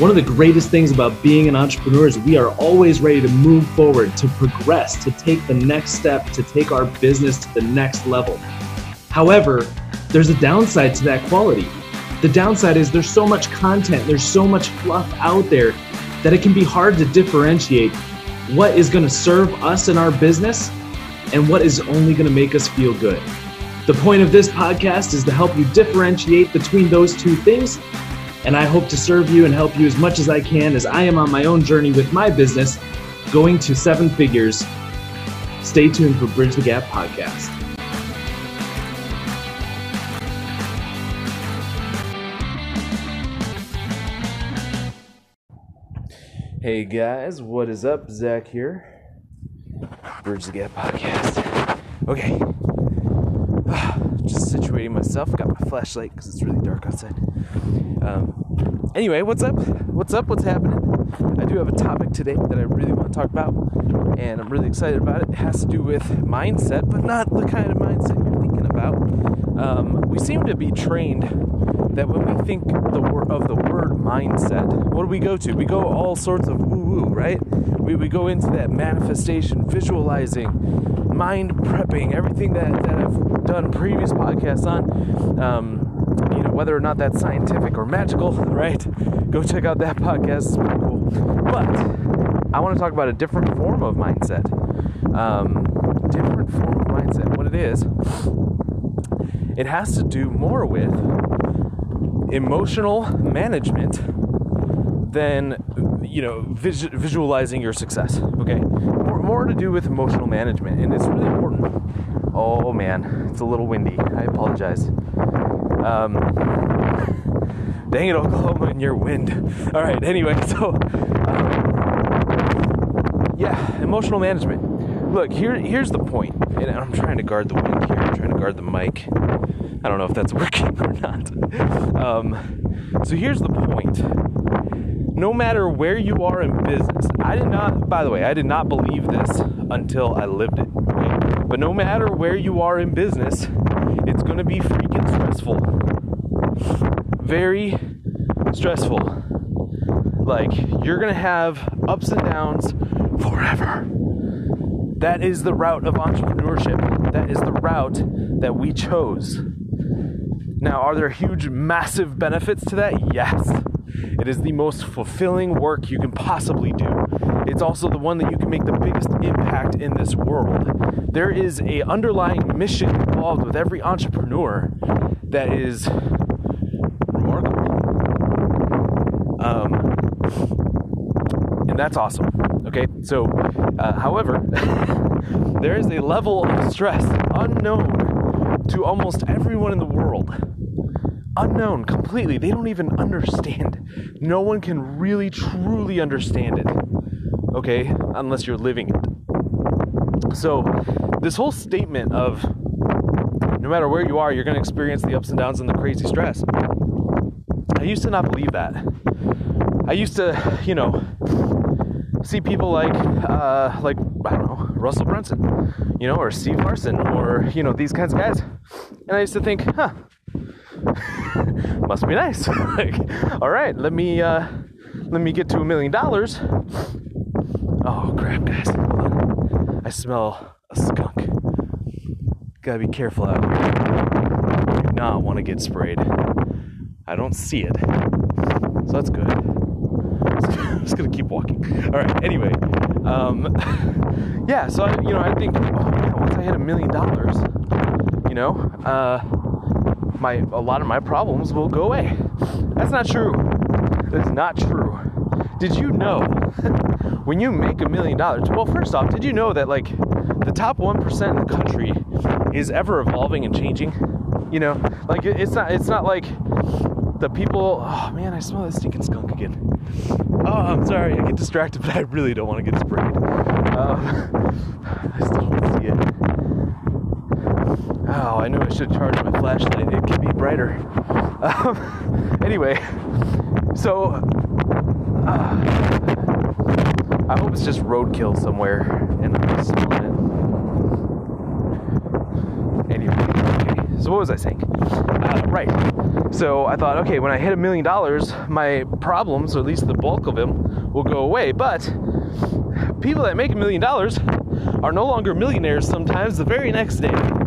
One of the greatest things about being an entrepreneur is we are always ready to move forward, to progress, to take the next step, to take our business to the next level. However, there's a downside to that quality. The downside is there's so much content, there's so much fluff out there that it can be hard to differentiate what is going to serve us in our business and what is only going to make us feel good. The point of this podcast is to help you differentiate between those two things. And I hope to serve you and help you as much as I can as I am on my own journey with my business, going to seven figures. Stay tuned for Bridge the Gap podcast. Hey guys, what is up? Zach here. Bridge the Gap podcast. Okay. Myself. Got my flashlight because it's really dark outside. Um, anyway, what's up? What's up? What's happening? I do have a topic today that I really want to talk about, and I'm really excited about it. It has to do with mindset, but not the kind of mindset you're thinking about. Um, we seem to be trained that when we think the wor- of the word mindset, what do we go to? We go all sorts of woo woo, right? We, we go into that manifestation, visualizing, mind prepping, everything that, that I've done previous podcasts on. Um, you know, whether or not that's scientific or magical, right? Go check out that podcast. It's pretty cool. But I want to talk about a different form of mindset. Um, different form of mindset. What it is, it has to do more with emotional management than you know vis- visualizing your success okay more, to do with emotional management and it's really important. Oh man it's a little windy. I apologize. Um, dang it oklahoma and your wind. All right anyway so um, yeah emotional management. Look here here's the point and i'm trying to guard the wind here. I'm trying to guard the mic. I don't know if that's working or not. Um, so here's the point. No matter where you are in business, I did not, by the way, I did not believe this until I lived it. But no matter where you are in business, it's going to be freaking stressful. Very stressful. Like, you're going to have ups and downs forever. That is the route of entrepreneurship. That is the route that we chose. Now, are there huge, massive benefits to that? Yes. It is the most fulfilling work you can possibly do. It's also the one that you can make the biggest impact in this world. There is a underlying mission involved with every entrepreneur that is remarkable. Um, and that's awesome. Okay, so, uh, however, there is a level of stress unknown to almost everyone in the world unknown completely. They don't even understand. No one can really truly understand it. Okay? Unless you're living it. So, this whole statement of no matter where you are, you're going to experience the ups and downs and the crazy stress. I used to not believe that. I used to, you know, see people like, uh, like I don't know, Russell Brunson, you know, or Steve Larsen, or you know, these kinds of guys, and I used to think, huh, must be nice. like, all right, let me uh, let me get to a million dollars. Oh crap, guys! I smell a skunk. Gotta be careful out here. Do not want to get sprayed. I don't see it, so that's good. I'm just gonna keep walking. All right. Anyway, um, yeah. So I, you know, I think, oh man, once I hit a million dollars, you know, uh, my a lot of my problems will go away. That's not true. That's not true. Did you know when you make a million dollars? Well, first off, did you know that like the top 1% in the country is ever evolving and changing? You know, like it's not it's not like the people, oh man, I smell that stinking skunk again. Oh, I'm sorry, I get distracted, but I really don't want to get sprayed. Um, I still don't see it. I knew I should charge my flashlight. It could be brighter. Um, anyway, so uh, I hope it's just roadkill somewhere and I'm just smelling it. Anyway, okay. So what was I saying? Uh, right. So I thought, okay, when I hit a million dollars, my problems, or at least the bulk of them, will go away. But people that make a million dollars are no longer millionaires sometimes the very next day.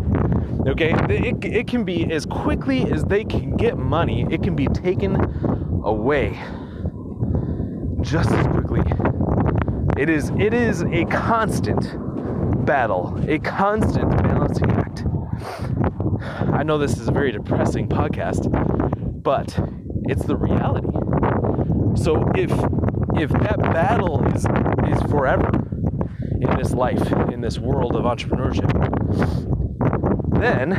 Okay, it, it can be as quickly as they can get money, it can be taken away just as quickly. It is it is a constant battle, a constant balancing act. I know this is a very depressing podcast, but it's the reality. So if if that battle is is forever in this life, in this world of entrepreneurship, then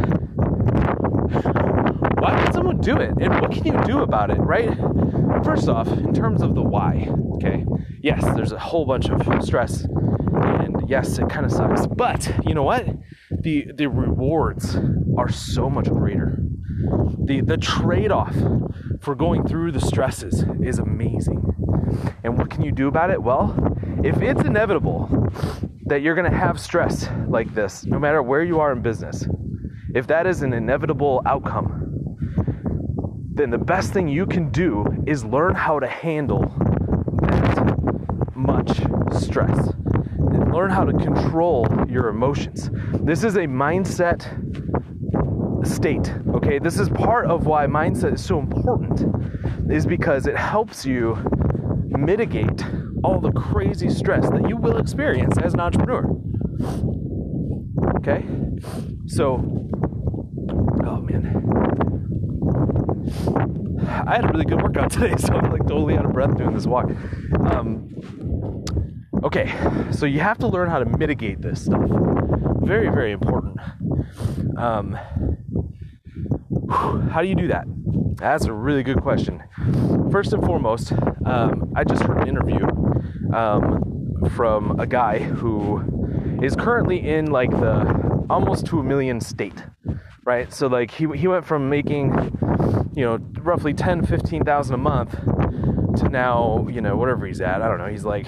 why would someone do it? And what can you do about it, right? First off, in terms of the why, okay, yes, there's a whole bunch of stress, and yes, it kind of sucks, but you know what? The the rewards are so much greater. The the trade-off for going through the stresses is amazing. And what can you do about it? Well, if it's inevitable that you're going to have stress like this, no matter where you are in business, if that is an inevitable outcome, then the best thing you can do is learn how to handle that much stress. And learn how to control your emotions. This is a mindset state, okay? This is part of why mindset is so important is because it helps you mitigate all the crazy stress that you will experience as an entrepreneur. Okay? So, oh man. I had a really good workout today, so I'm like totally out of breath doing this walk. Um, okay, so you have to learn how to mitigate this stuff. Very, very important. Um, how do you do that? That's a really good question. First and foremost, um, I just heard an interview um, from a guy who is currently in like the almost to a million state, right? So like he he went from making you know roughly 10 15,000 a month to now, you know, whatever he's at. I don't know. He's like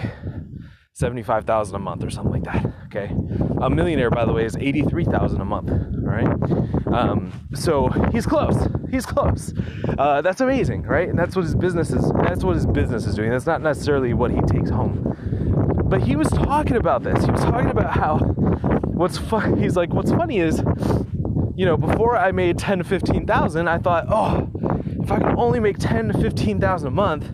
75,000 a month or something like that. Okay. A millionaire, by the way, is 83,000 a month. All right. Um, so he's close. He's close. Uh, that's amazing, right? And that's what his business is. That's what his business is doing. That's not necessarily what he takes home. But he was talking about this. He was talking about how what's fun. He's like, what's funny is, you know, before I made 10 to 15,000, I thought, oh, if I could only make 10 to 15,000 a month,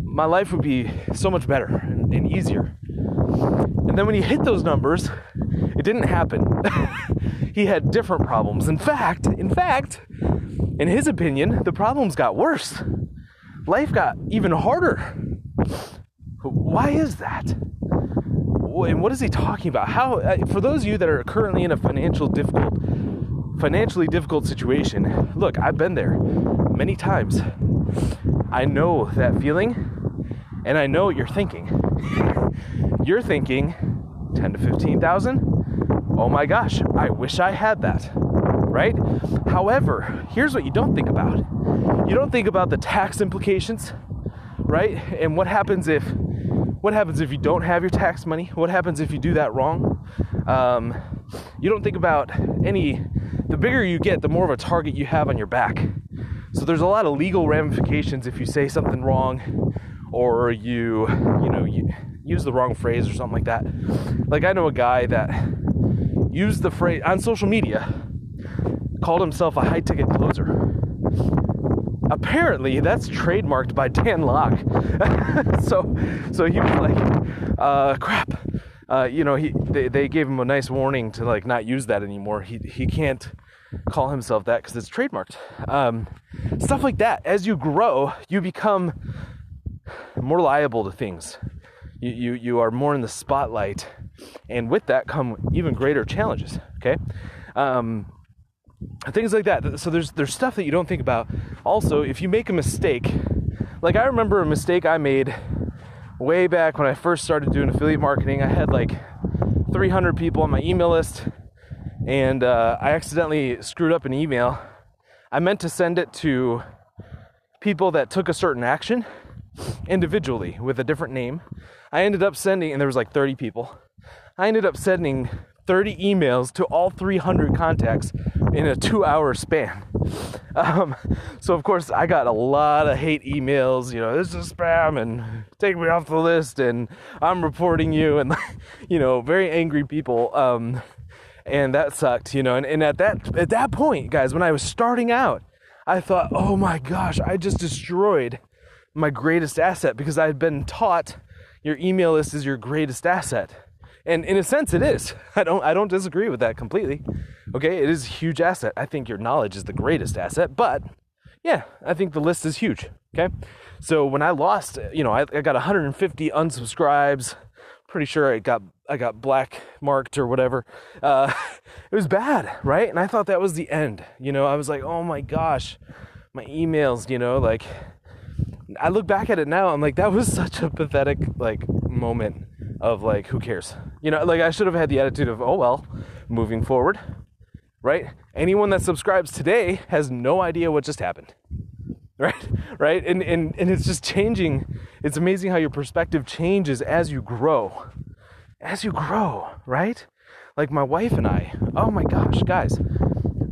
my life would be so much better and, and easier. And then when he hit those numbers, it didn't happen. he had different problems. In fact, in fact, in his opinion, the problems got worse. Life got even harder. Why is that? And what is he talking about? How, uh, for those of you that are currently in a financial difficult, financially difficult situation, look, I've been there many times. I know that feeling and I know what you're thinking. you're thinking 10 to 15,000? Oh my gosh, I wish I had that. Right? However, here's what you don't think about. You don't think about the tax implications, right? And what happens if what happens if you don't have your tax money? What happens if you do that wrong? Um, you don't think about any. The bigger you get, the more of a target you have on your back. So there's a lot of legal ramifications if you say something wrong or you, you know, you use the wrong phrase or something like that. Like I know a guy that used the phrase on social media, called himself a high ticket closer. Apparently, that's trademarked by Dan Lok. so, so he was like, uh, "Crap." Uh, you know, he they, they gave him a nice warning to like not use that anymore. He he can't call himself that because it's trademarked. Um, stuff like that. As you grow, you become more liable to things. You, you, you are more in the spotlight, and with that come even greater challenges. Okay, um, things like that. So there's there's stuff that you don't think about. Also, if you make a mistake, like I remember a mistake I made way back when I first started doing affiliate marketing. I had like 300 people on my email list, and uh, I accidentally screwed up an email. I meant to send it to people that took a certain action individually with a different name. I ended up sending, and there was like 30 people. I ended up sending 30 emails to all 300 contacts in a two hour span. Um, so, of course, I got a lot of hate emails, you know, this is spam and take me off the list and I'm reporting you and, you know, very angry people. Um, and that sucked, you know, and, and at that, at that point, guys, when I was starting out, I thought, oh my gosh, I just destroyed my greatest asset because I had been taught your email list is your greatest asset. And in a sense it is. I don't I don't disagree with that completely. Okay, it is a huge asset. I think your knowledge is the greatest asset, but yeah, I think the list is huge. Okay. So when I lost, you know, I, I got 150 unsubscribes. Pretty sure I got I got black marked or whatever. Uh, it was bad, right? And I thought that was the end. You know, I was like, oh my gosh, my emails. You know, like I look back at it now, I'm like, that was such a pathetic like moment of like, who cares? You know, like I should have had the attitude of, oh well, moving forward, right? Anyone that subscribes today has no idea what just happened. Right? Right? And and and it's just changing. It's amazing how your perspective changes as you grow. As you grow, right? Like my wife and I. Oh my gosh, guys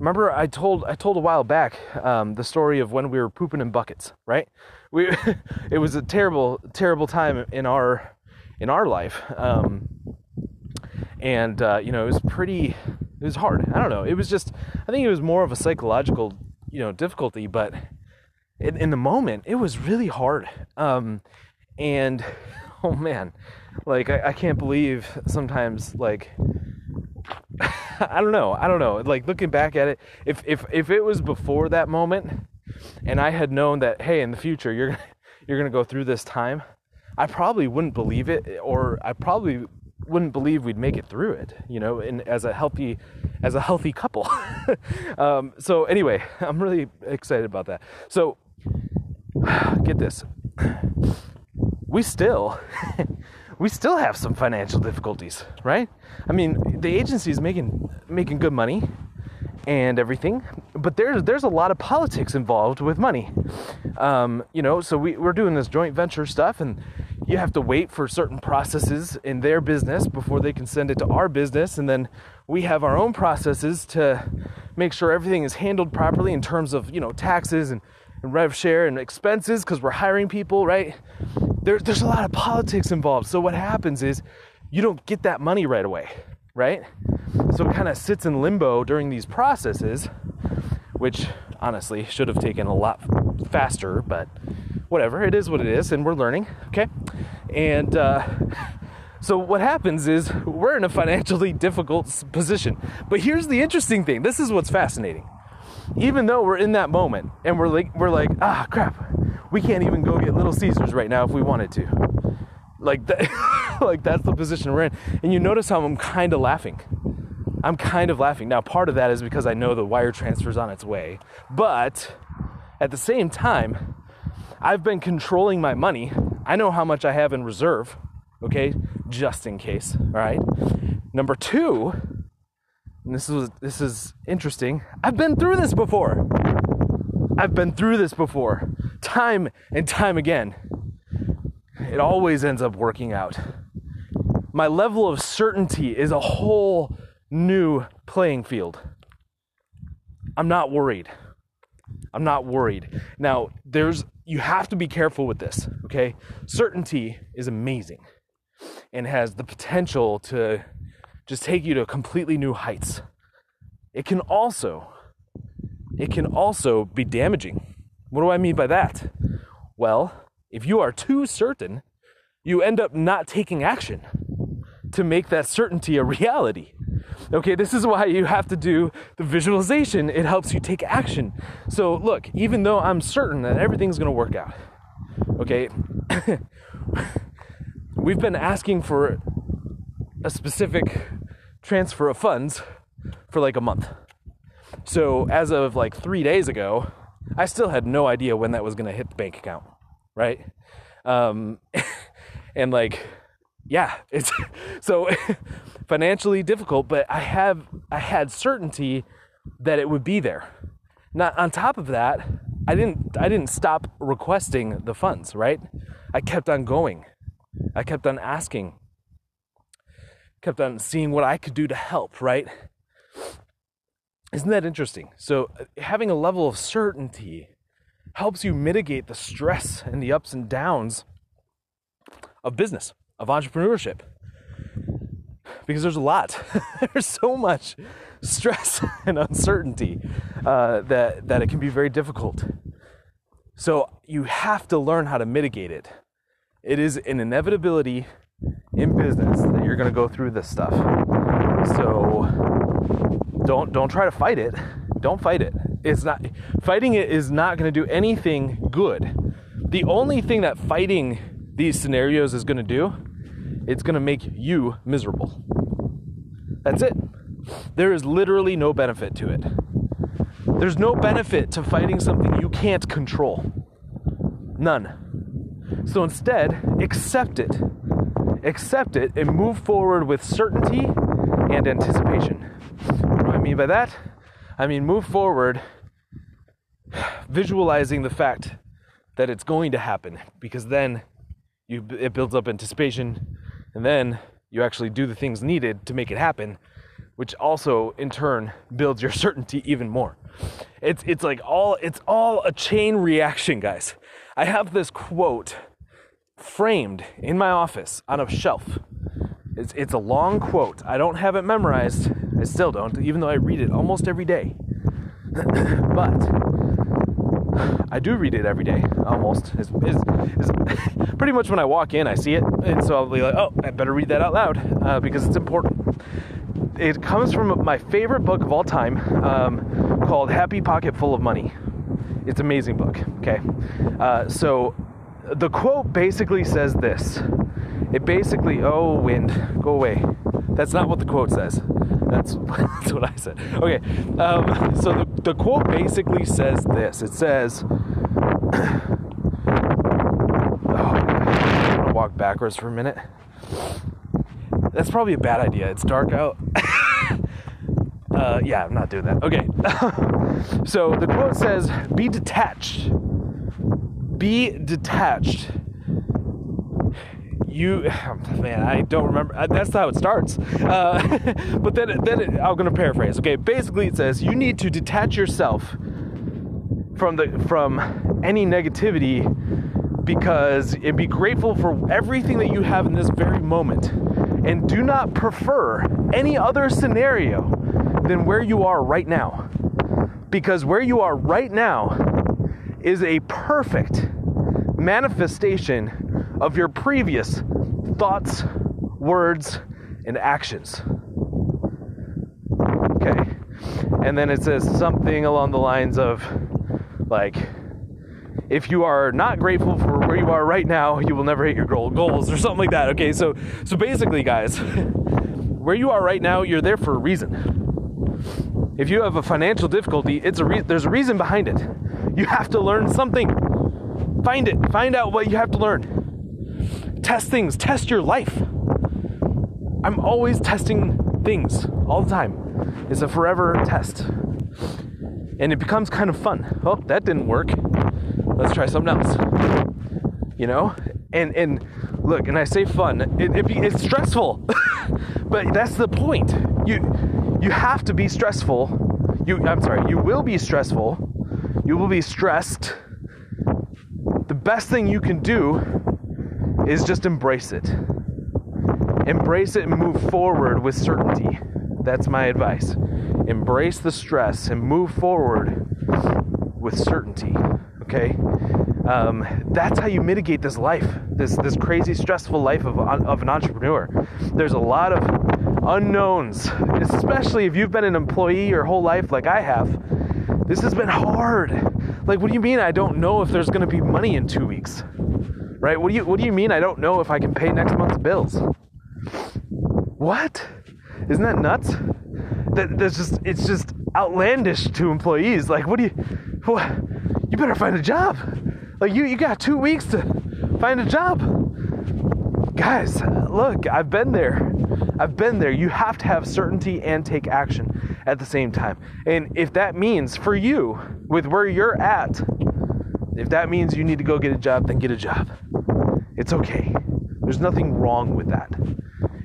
remember I told I told a while back um, the story of when we were pooping in buckets, right? We it was a terrible terrible time in our in our life, um, and uh, you know it was pretty it was hard. I don't know. It was just I think it was more of a psychological you know difficulty, but in, in the moment it was really hard. Um, and oh man, like I, I can't believe sometimes like I don't know. I don't know. Like looking back at it, if if if it was before that moment, and I had known that hey, in the future you're you're gonna go through this time, I probably wouldn't believe it, or I probably wouldn't believe we'd make it through it. You know, in as a healthy as a healthy couple. um, so anyway, I'm really excited about that. So get this, we still we still have some financial difficulties, right? I mean, the agency is making making good money and everything, but there's there's a lot of politics involved with money. Um, you know, so we, we're doing this joint venture stuff, and you have to wait for certain processes in their business before they can send it to our business, and then we have our own processes to make sure everything is handled properly in terms of you know taxes and, and rev share and expenses because we're hiring people, right? there, there's a lot of politics involved. So what happens is you don't get that money right away, right? So it kind of sits in limbo during these processes, which honestly should have taken a lot faster, but whatever, it is what it is, and we're learning, okay? And uh, so what happens is we're in a financially difficult position. But here's the interesting thing this is what's fascinating. Even though we're in that moment and we're like, we're like, ah, crap, we can't even go get Little Caesars right now if we wanted to. Like that, like that's the position we're in. And you notice how I'm kind of laughing. I'm kind of laughing. Now, part of that is because I know the wire transfer's on its way, but at the same time, I've been controlling my money. I know how much I have in reserve, okay, just in case. All right. Number two, and this is this is interesting. I've been through this before. I've been through this before, time and time again. It always ends up working out. My level of certainty is a whole new playing field. I'm not worried. I'm not worried. Now, there's you have to be careful with this, okay? Certainty is amazing and has the potential to just take you to completely new heights. It can also it can also be damaging. What do I mean by that? Well, if you are too certain, you end up not taking action to make that certainty a reality. Okay, this is why you have to do the visualization. It helps you take action. So, look, even though I'm certain that everything's going to work out, okay, we've been asking for a specific transfer of funds for like a month. So as of like three days ago, I still had no idea when that was going to hit the bank account, right? Um, and like, yeah, it's so financially difficult, but I have I had certainty that it would be there. Now, on top of that, I didn't I didn't stop requesting the funds, right? I kept on going. I kept on asking kept on seeing what I could do to help, right? Isn't that interesting? So, uh, having a level of certainty helps you mitigate the stress and the ups and downs of business, of entrepreneurship. Because there's a lot, there's so much stress and uncertainty uh, that, that it can be very difficult. So, you have to learn how to mitigate it. It is an inevitability in business that you're going to go through this stuff. So, don't don't try to fight it. Don't fight it. It's not fighting it is not going to do anything good. The only thing that fighting these scenarios is going to do, it's going to make you miserable. That's it. There is literally no benefit to it. There's no benefit to fighting something you can't control. None. So instead, accept it. Accept it and move forward with certainty and anticipation. What do I mean by that? I mean, move forward visualizing the fact that it's going to happen because then you, it builds up anticipation and then you actually do the things needed to make it happen which also in turn builds your certainty even more it's it's like all it's all a chain reaction guys i have this quote framed in my office on a shelf it's, it's a long quote i don't have it memorized i still don't even though i read it almost every day but I do read it every day, almost. It's, it's, it's pretty much when I walk in, I see it, and so I'll be like, "Oh, I better read that out loud uh, because it's important." It comes from my favorite book of all time, um, called "Happy Pocket Full of Money." It's an amazing book. Okay, uh, so the quote basically says this. It basically, oh, wind, go away. That's not what the quote says. That's, that's what I said. Okay, um, so the, the quote basically says this it says, oh, walk backwards for a minute. That's probably a bad idea. It's dark out. uh, yeah, I'm not doing that. Okay. so the quote says, Be detached. Be detached. You man i don't remember that's how it starts. Uh, but then then it, i'm to paraphrase okay? Basically it says you need to detach yourself from the from any negativity because and be grateful for everything that you have in this very moment. And do not prefer any other scenario than where you are right now. Because where you are right now is a perfect manifestation of your previous thoughts, words, and actions. Okay. And then it says something along the lines of like, if you are not grateful for where you are right now, you will never hit your goal, goals or something like that. Okay, so so basically, guys, where you are right now, you're there for a reason. If you have a financial difficulty, it's a re- there's a reason behind it. You have to learn something. Find it. Find out what you have to learn test things, test your life. I'm always testing things all the time. It's a forever test. And it becomes kind of fun. Oh, that didn't work. Let's try something else. You know? And and look, and I say fun, it, it be, it's stressful. but that's the point. You you have to be stressful. You I'm sorry, you will be stressful. You will be stressed. The best thing you can do is just embrace it. Embrace it and move forward with certainty. That's my advice. Embrace the stress and move forward with certainty. Okay? Um, that's how you mitigate this life, this this crazy, stressful life of, of an entrepreneur. There's a lot of unknowns, especially if you've been an employee your whole life, like I have. This has been hard. Like, what do you mean I don't know if there's going to be money in two weeks? right? What do you What do you mean? I don't know if I can pay next month's bills. What? Isn't that nuts? That that's just it's just outlandish to employees. Like, what do you? What, you better find a job. Like you you got two weeks to find a job. Guys, look, I've been there. I've been there. You have to have certainty and take action at the same time. And if that means for you, with where you're at, if that means you need to go get a job, then get a job. It's okay. There's nothing wrong with that.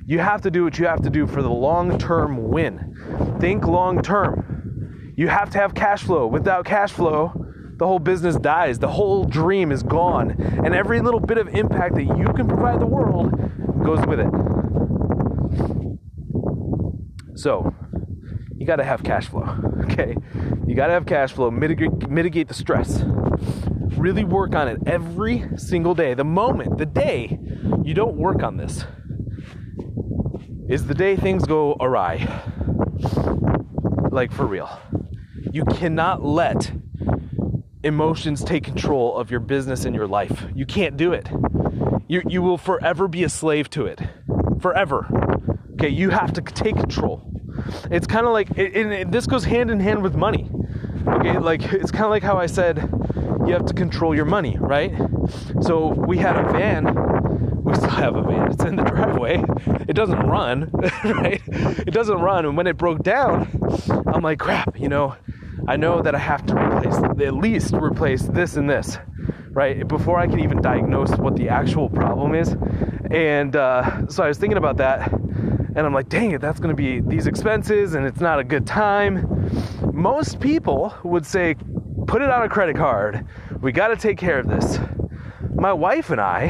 You have to do what you have to do for the long term win. Think long term. You have to have cash flow. Without cash flow, the whole business dies. The whole dream is gone. And every little bit of impact that you can provide the world goes with it. So, you got to have cash flow, okay? You got to have cash flow, mitigate, mitigate the stress. Really work on it every single day. The moment, the day you don't work on this, is the day things go awry. Like for real. You cannot let emotions take control of your business and your life. You can't do it. You, you will forever be a slave to it. Forever. Okay, you have to take control. It's kind of like, and this goes hand in hand with money. Okay, like it's kind of like how I said you have to control your money, right? So we had a van. We still have a van. It's in the driveway. It doesn't run, right? It doesn't run. And when it broke down, I'm like, crap, you know, I know that I have to replace, at least replace this and this, right? Before I can even diagnose what the actual problem is. And uh, so I was thinking about that. And I'm like, dang it, that's gonna be these expenses and it's not a good time. Most people would say, put it on a credit card. We gotta take care of this. My wife and I,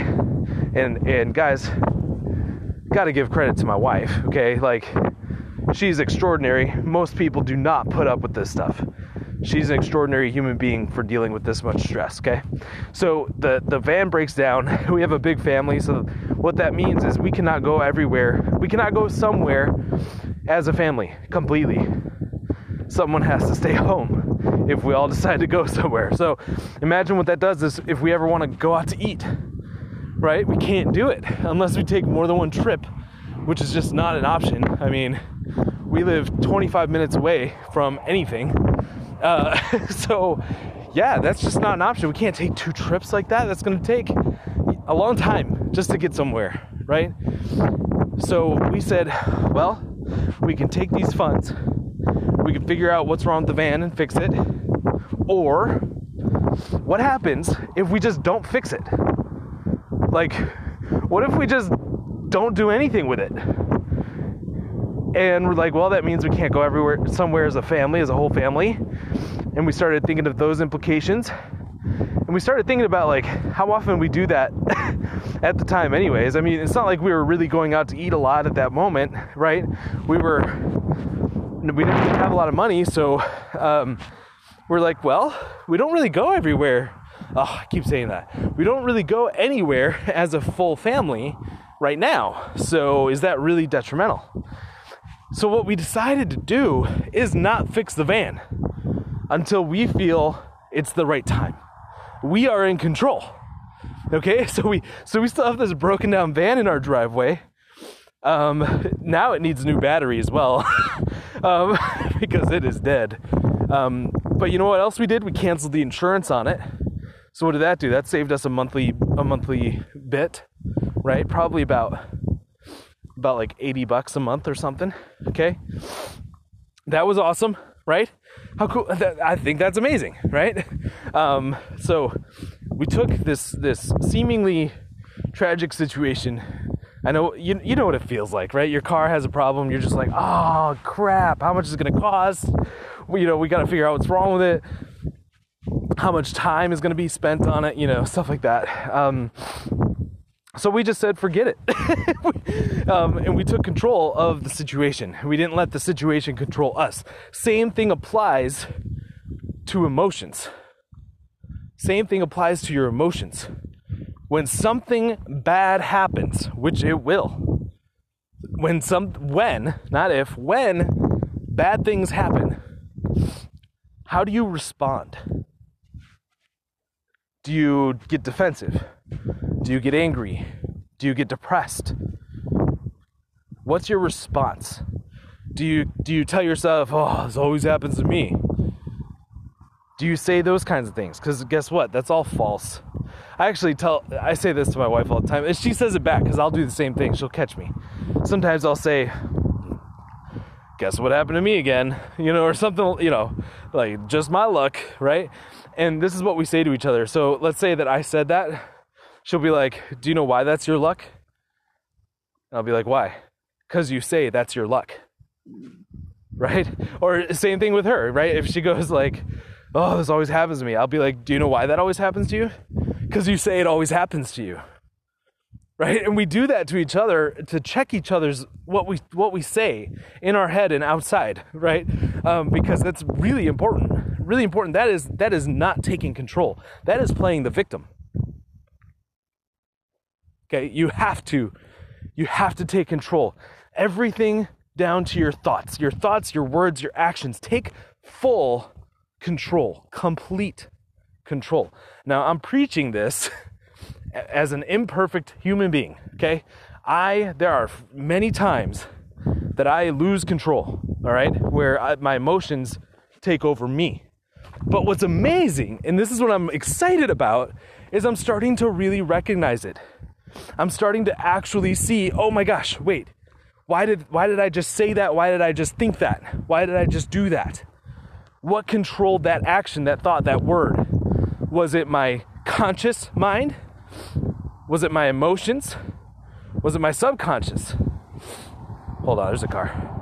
and and guys, gotta give credit to my wife, okay? Like she's extraordinary. Most people do not put up with this stuff. She's an extraordinary human being for dealing with this much stress, okay? So the the van breaks down. We have a big family, so what that means is we cannot go everywhere. We cannot go somewhere as a family completely. Someone has to stay home if we all decide to go somewhere. So imagine what that does is if we ever want to go out to eat, right? We can't do it unless we take more than one trip, which is just not an option. I mean, we live 25 minutes away from anything. Uh, so, yeah, that's just not an option. We can't take two trips like that. That's going to take a long time just to get somewhere, right? So we said, well, we can take these funds, we can figure out what's wrong with the van and fix it, or what happens if we just don't fix it? Like, what if we just don't do anything with it? And we're like, well, that means we can't go everywhere, somewhere as a family, as a whole family. And we started thinking of those implications. And we started thinking about like how often we do that at the time, anyways. I mean, it's not like we were really going out to eat a lot at that moment, right? We were, we didn't have a lot of money, so um, we're like, well, we don't really go everywhere. Oh, I keep saying that. We don't really go anywhere as a full family right now. So is that really detrimental? So what we decided to do is not fix the van until we feel it's the right time. We are in control. Okay, so we so we still have this broken down van in our driveway. Um, now it needs new battery as well um, because it is dead. Um, but you know what else we did? We canceled the insurance on it. So what did that do? That saved us a monthly a monthly bit, right? Probably about about like 80 bucks a month or something. Okay. That was awesome, right? How cool I think that's amazing, right? Um, so we took this this seemingly tragic situation. I know you you know what it feels like, right? Your car has a problem. You're just like, oh crap! How much is it going to cost? We, you know, we got to figure out what's wrong with it. How much time is going to be spent on it? You know, stuff like that. Um, so we just said, forget it. um, and we took control of the situation. We didn't let the situation control us. Same thing applies to emotions. Same thing applies to your emotions. When something bad happens, which it will, when some, when, not if, when bad things happen, how do you respond? Do you get defensive? Do you get angry? Do you get depressed? What's your response? Do you do you tell yourself, "Oh, this always happens to me"? Do you say those kinds of things? Cuz guess what? That's all false. I actually tell I say this to my wife all the time. And she says it back cuz I'll do the same thing. She'll catch me. Sometimes I'll say, "Guess what happened to me again?" You know, or something, you know, like just my luck, right? And this is what we say to each other. So, let's say that I said that she'll be like, Do you know why that's your luck? And I'll be like, Why? because you say that's your luck. Right? Or same thing with her, right? If she goes like, oh, this always happens to me, I'll be like, do you know why that always happens to you? Because you say it always happens to you. Right? And we do that to each other to check each other's what we what we say in our head and outside, right? Um, because that's really important. Really important. That is that is not taking control. That is playing the victim. Okay, you have to you have to take control. Everything down to your thoughts, your thoughts, your words, your actions. Take full control, complete control. Now, I'm preaching this as an imperfect human being, okay? I there are many times that I lose control, all right? Where I, my emotions take over me. But what's amazing, and this is what I'm excited about, is I'm starting to really recognize it. I'm starting to actually see, oh my gosh, wait. Why did why did I just say that? Why did I just think that? Why did I just do that? What controlled that action, that thought, that word? Was it my conscious mind? Was it my emotions? Was it my subconscious? Hold on, there's a car.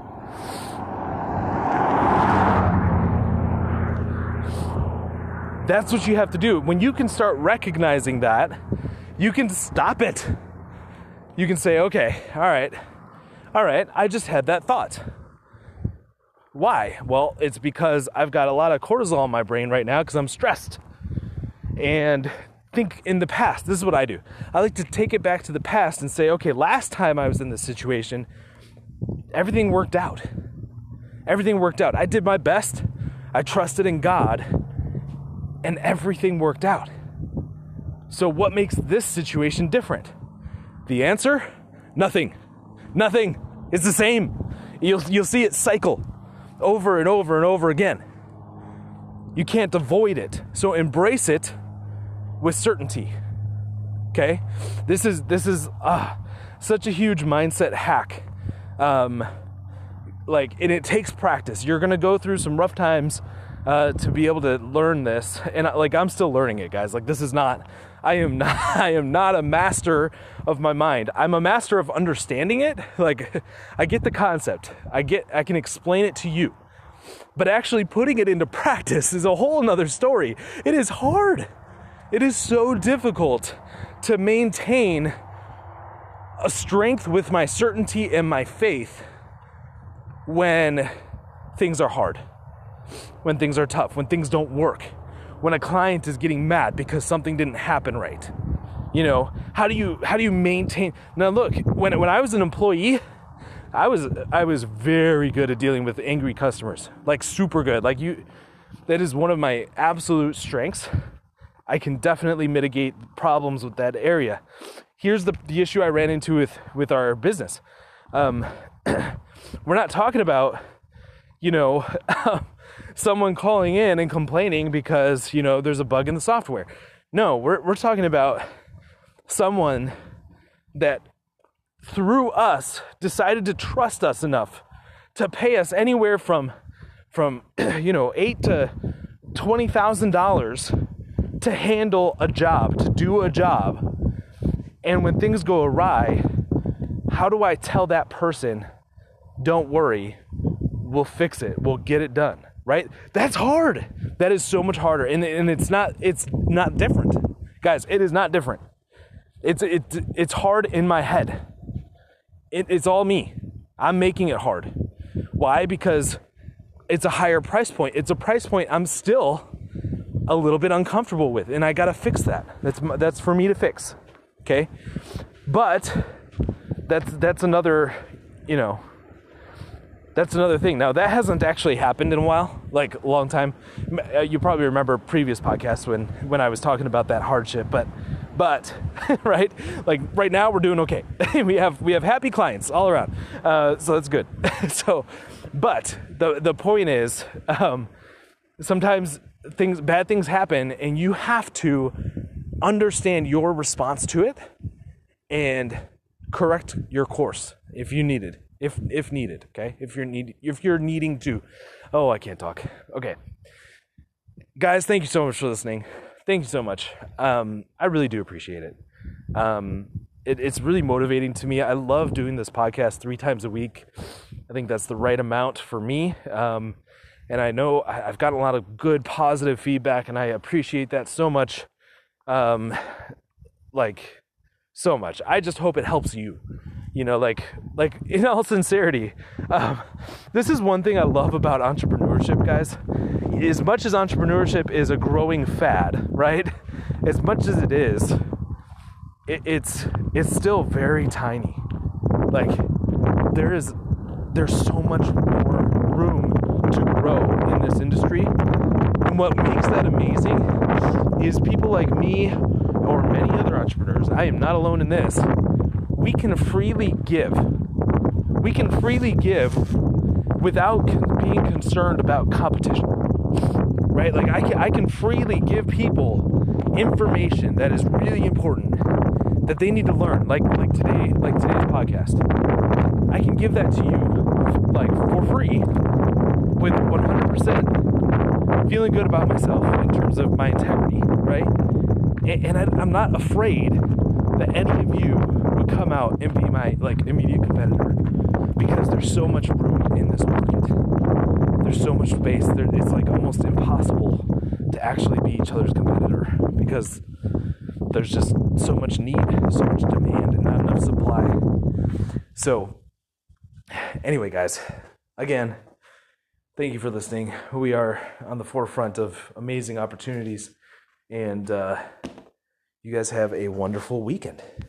That's what you have to do. When you can start recognizing that, you can stop it. You can say, okay, all right, all right, I just had that thought. Why? Well, it's because I've got a lot of cortisol in my brain right now because I'm stressed. And think in the past, this is what I do. I like to take it back to the past and say, okay, last time I was in this situation, everything worked out. Everything worked out. I did my best. I trusted in God, and everything worked out. So, what makes this situation different? The answer? Nothing. Nothing. It's the same. You'll, you'll see it cycle over and over and over again. You can't avoid it. So, embrace it with certainty. Okay? This is, this is uh, such a huge mindset hack. Um, like, and it takes practice. You're to go through some rough times uh, to be able to learn this. And like, I'm still learning it, guys. Like, this is not I am not I am not a master of my mind. I'm a master of understanding it. Like I get the concept. I get I can explain it to you. But actually putting it into practice is a whole nother story. It is hard. It is so difficult to maintain a strength with my certainty and my faith when things are hard, when things are tough, when things don't work when a client is getting mad because something didn't happen right? You know, how do you how do you maintain Now look, when when I was an employee, I was I was very good at dealing with angry customers. Like super good. Like you that is one of my absolute strengths. I can definitely mitigate problems with that area. Here's the, the issue I ran into with, with our business. Um, we're not talking about, you know, someone calling in and complaining because, you know, there's a bug in the software. No, we're, we're talking about someone that through us decided to trust us enough to pay us anywhere from from you know eight to twenty thousand dollars to handle a job to do a job and when things go awry how do i tell that person don't worry we'll fix it we'll get it done right? That's hard. That is so much harder. And, and it's not it's not different. Guys, it is not different. It's it, it's hard in my head. It, it's all me. I'm making it hard. Why? Because it's a higher price point. It's a price point I'm still a little bit uncomfortable with, and I got to fix that. That's that's for me to fix. Okay? But that's that's another, you know, that's another thing. Now that hasn't actually happened in a while, like a long time. Uh, you probably remember previous podcasts when when I was talking about that hardship, but but right, like right now we're doing okay. we have we have happy clients all around, uh, so that's good. so, but the the point is, um, sometimes things bad things happen, and you have to understand your response to it and correct your course if you need it if if needed. Okay, if you're need if you're needing to. Oh, I can't talk. Okay, guys, thank you so much for listening. Thank you so much. Um, I really do appreciate it. Um, it, it's really motivating to me. I love doing this podcast three times a week. I think that's the right amount for me. Um, and I know I've gotten a lot of good, positive feedback, and I appreciate that so much. Um, like, so much. I just hope it helps you. You know, like, like in all sincerity, um, this is one thing I love about entrepreneurship, guys. As much as entrepreneurship is a growing fad, right? As much as it is, it, it's it's still very tiny. Like there is there's so much more room to grow in this industry. And what makes that amazing is people like me or many other entrepreneurs, I am not alone in this. We can freely give. We can freely give without being concerned about competition. Right? Like I can, I can freely give people information that is really important that they need to learn like like today like today's podcast i can give that to you like for free with 100% feeling good about myself in terms of my integrity right and, and I, i'm not afraid that any of you would come out and be my like immediate competitor because there's so much room in this market there's so much space there, it's like almost impossible to actually be each other's competitor because there's just so much need, so much demand, and not enough supply. So, anyway, guys, again, thank you for listening. We are on the forefront of amazing opportunities, and uh, you guys have a wonderful weekend.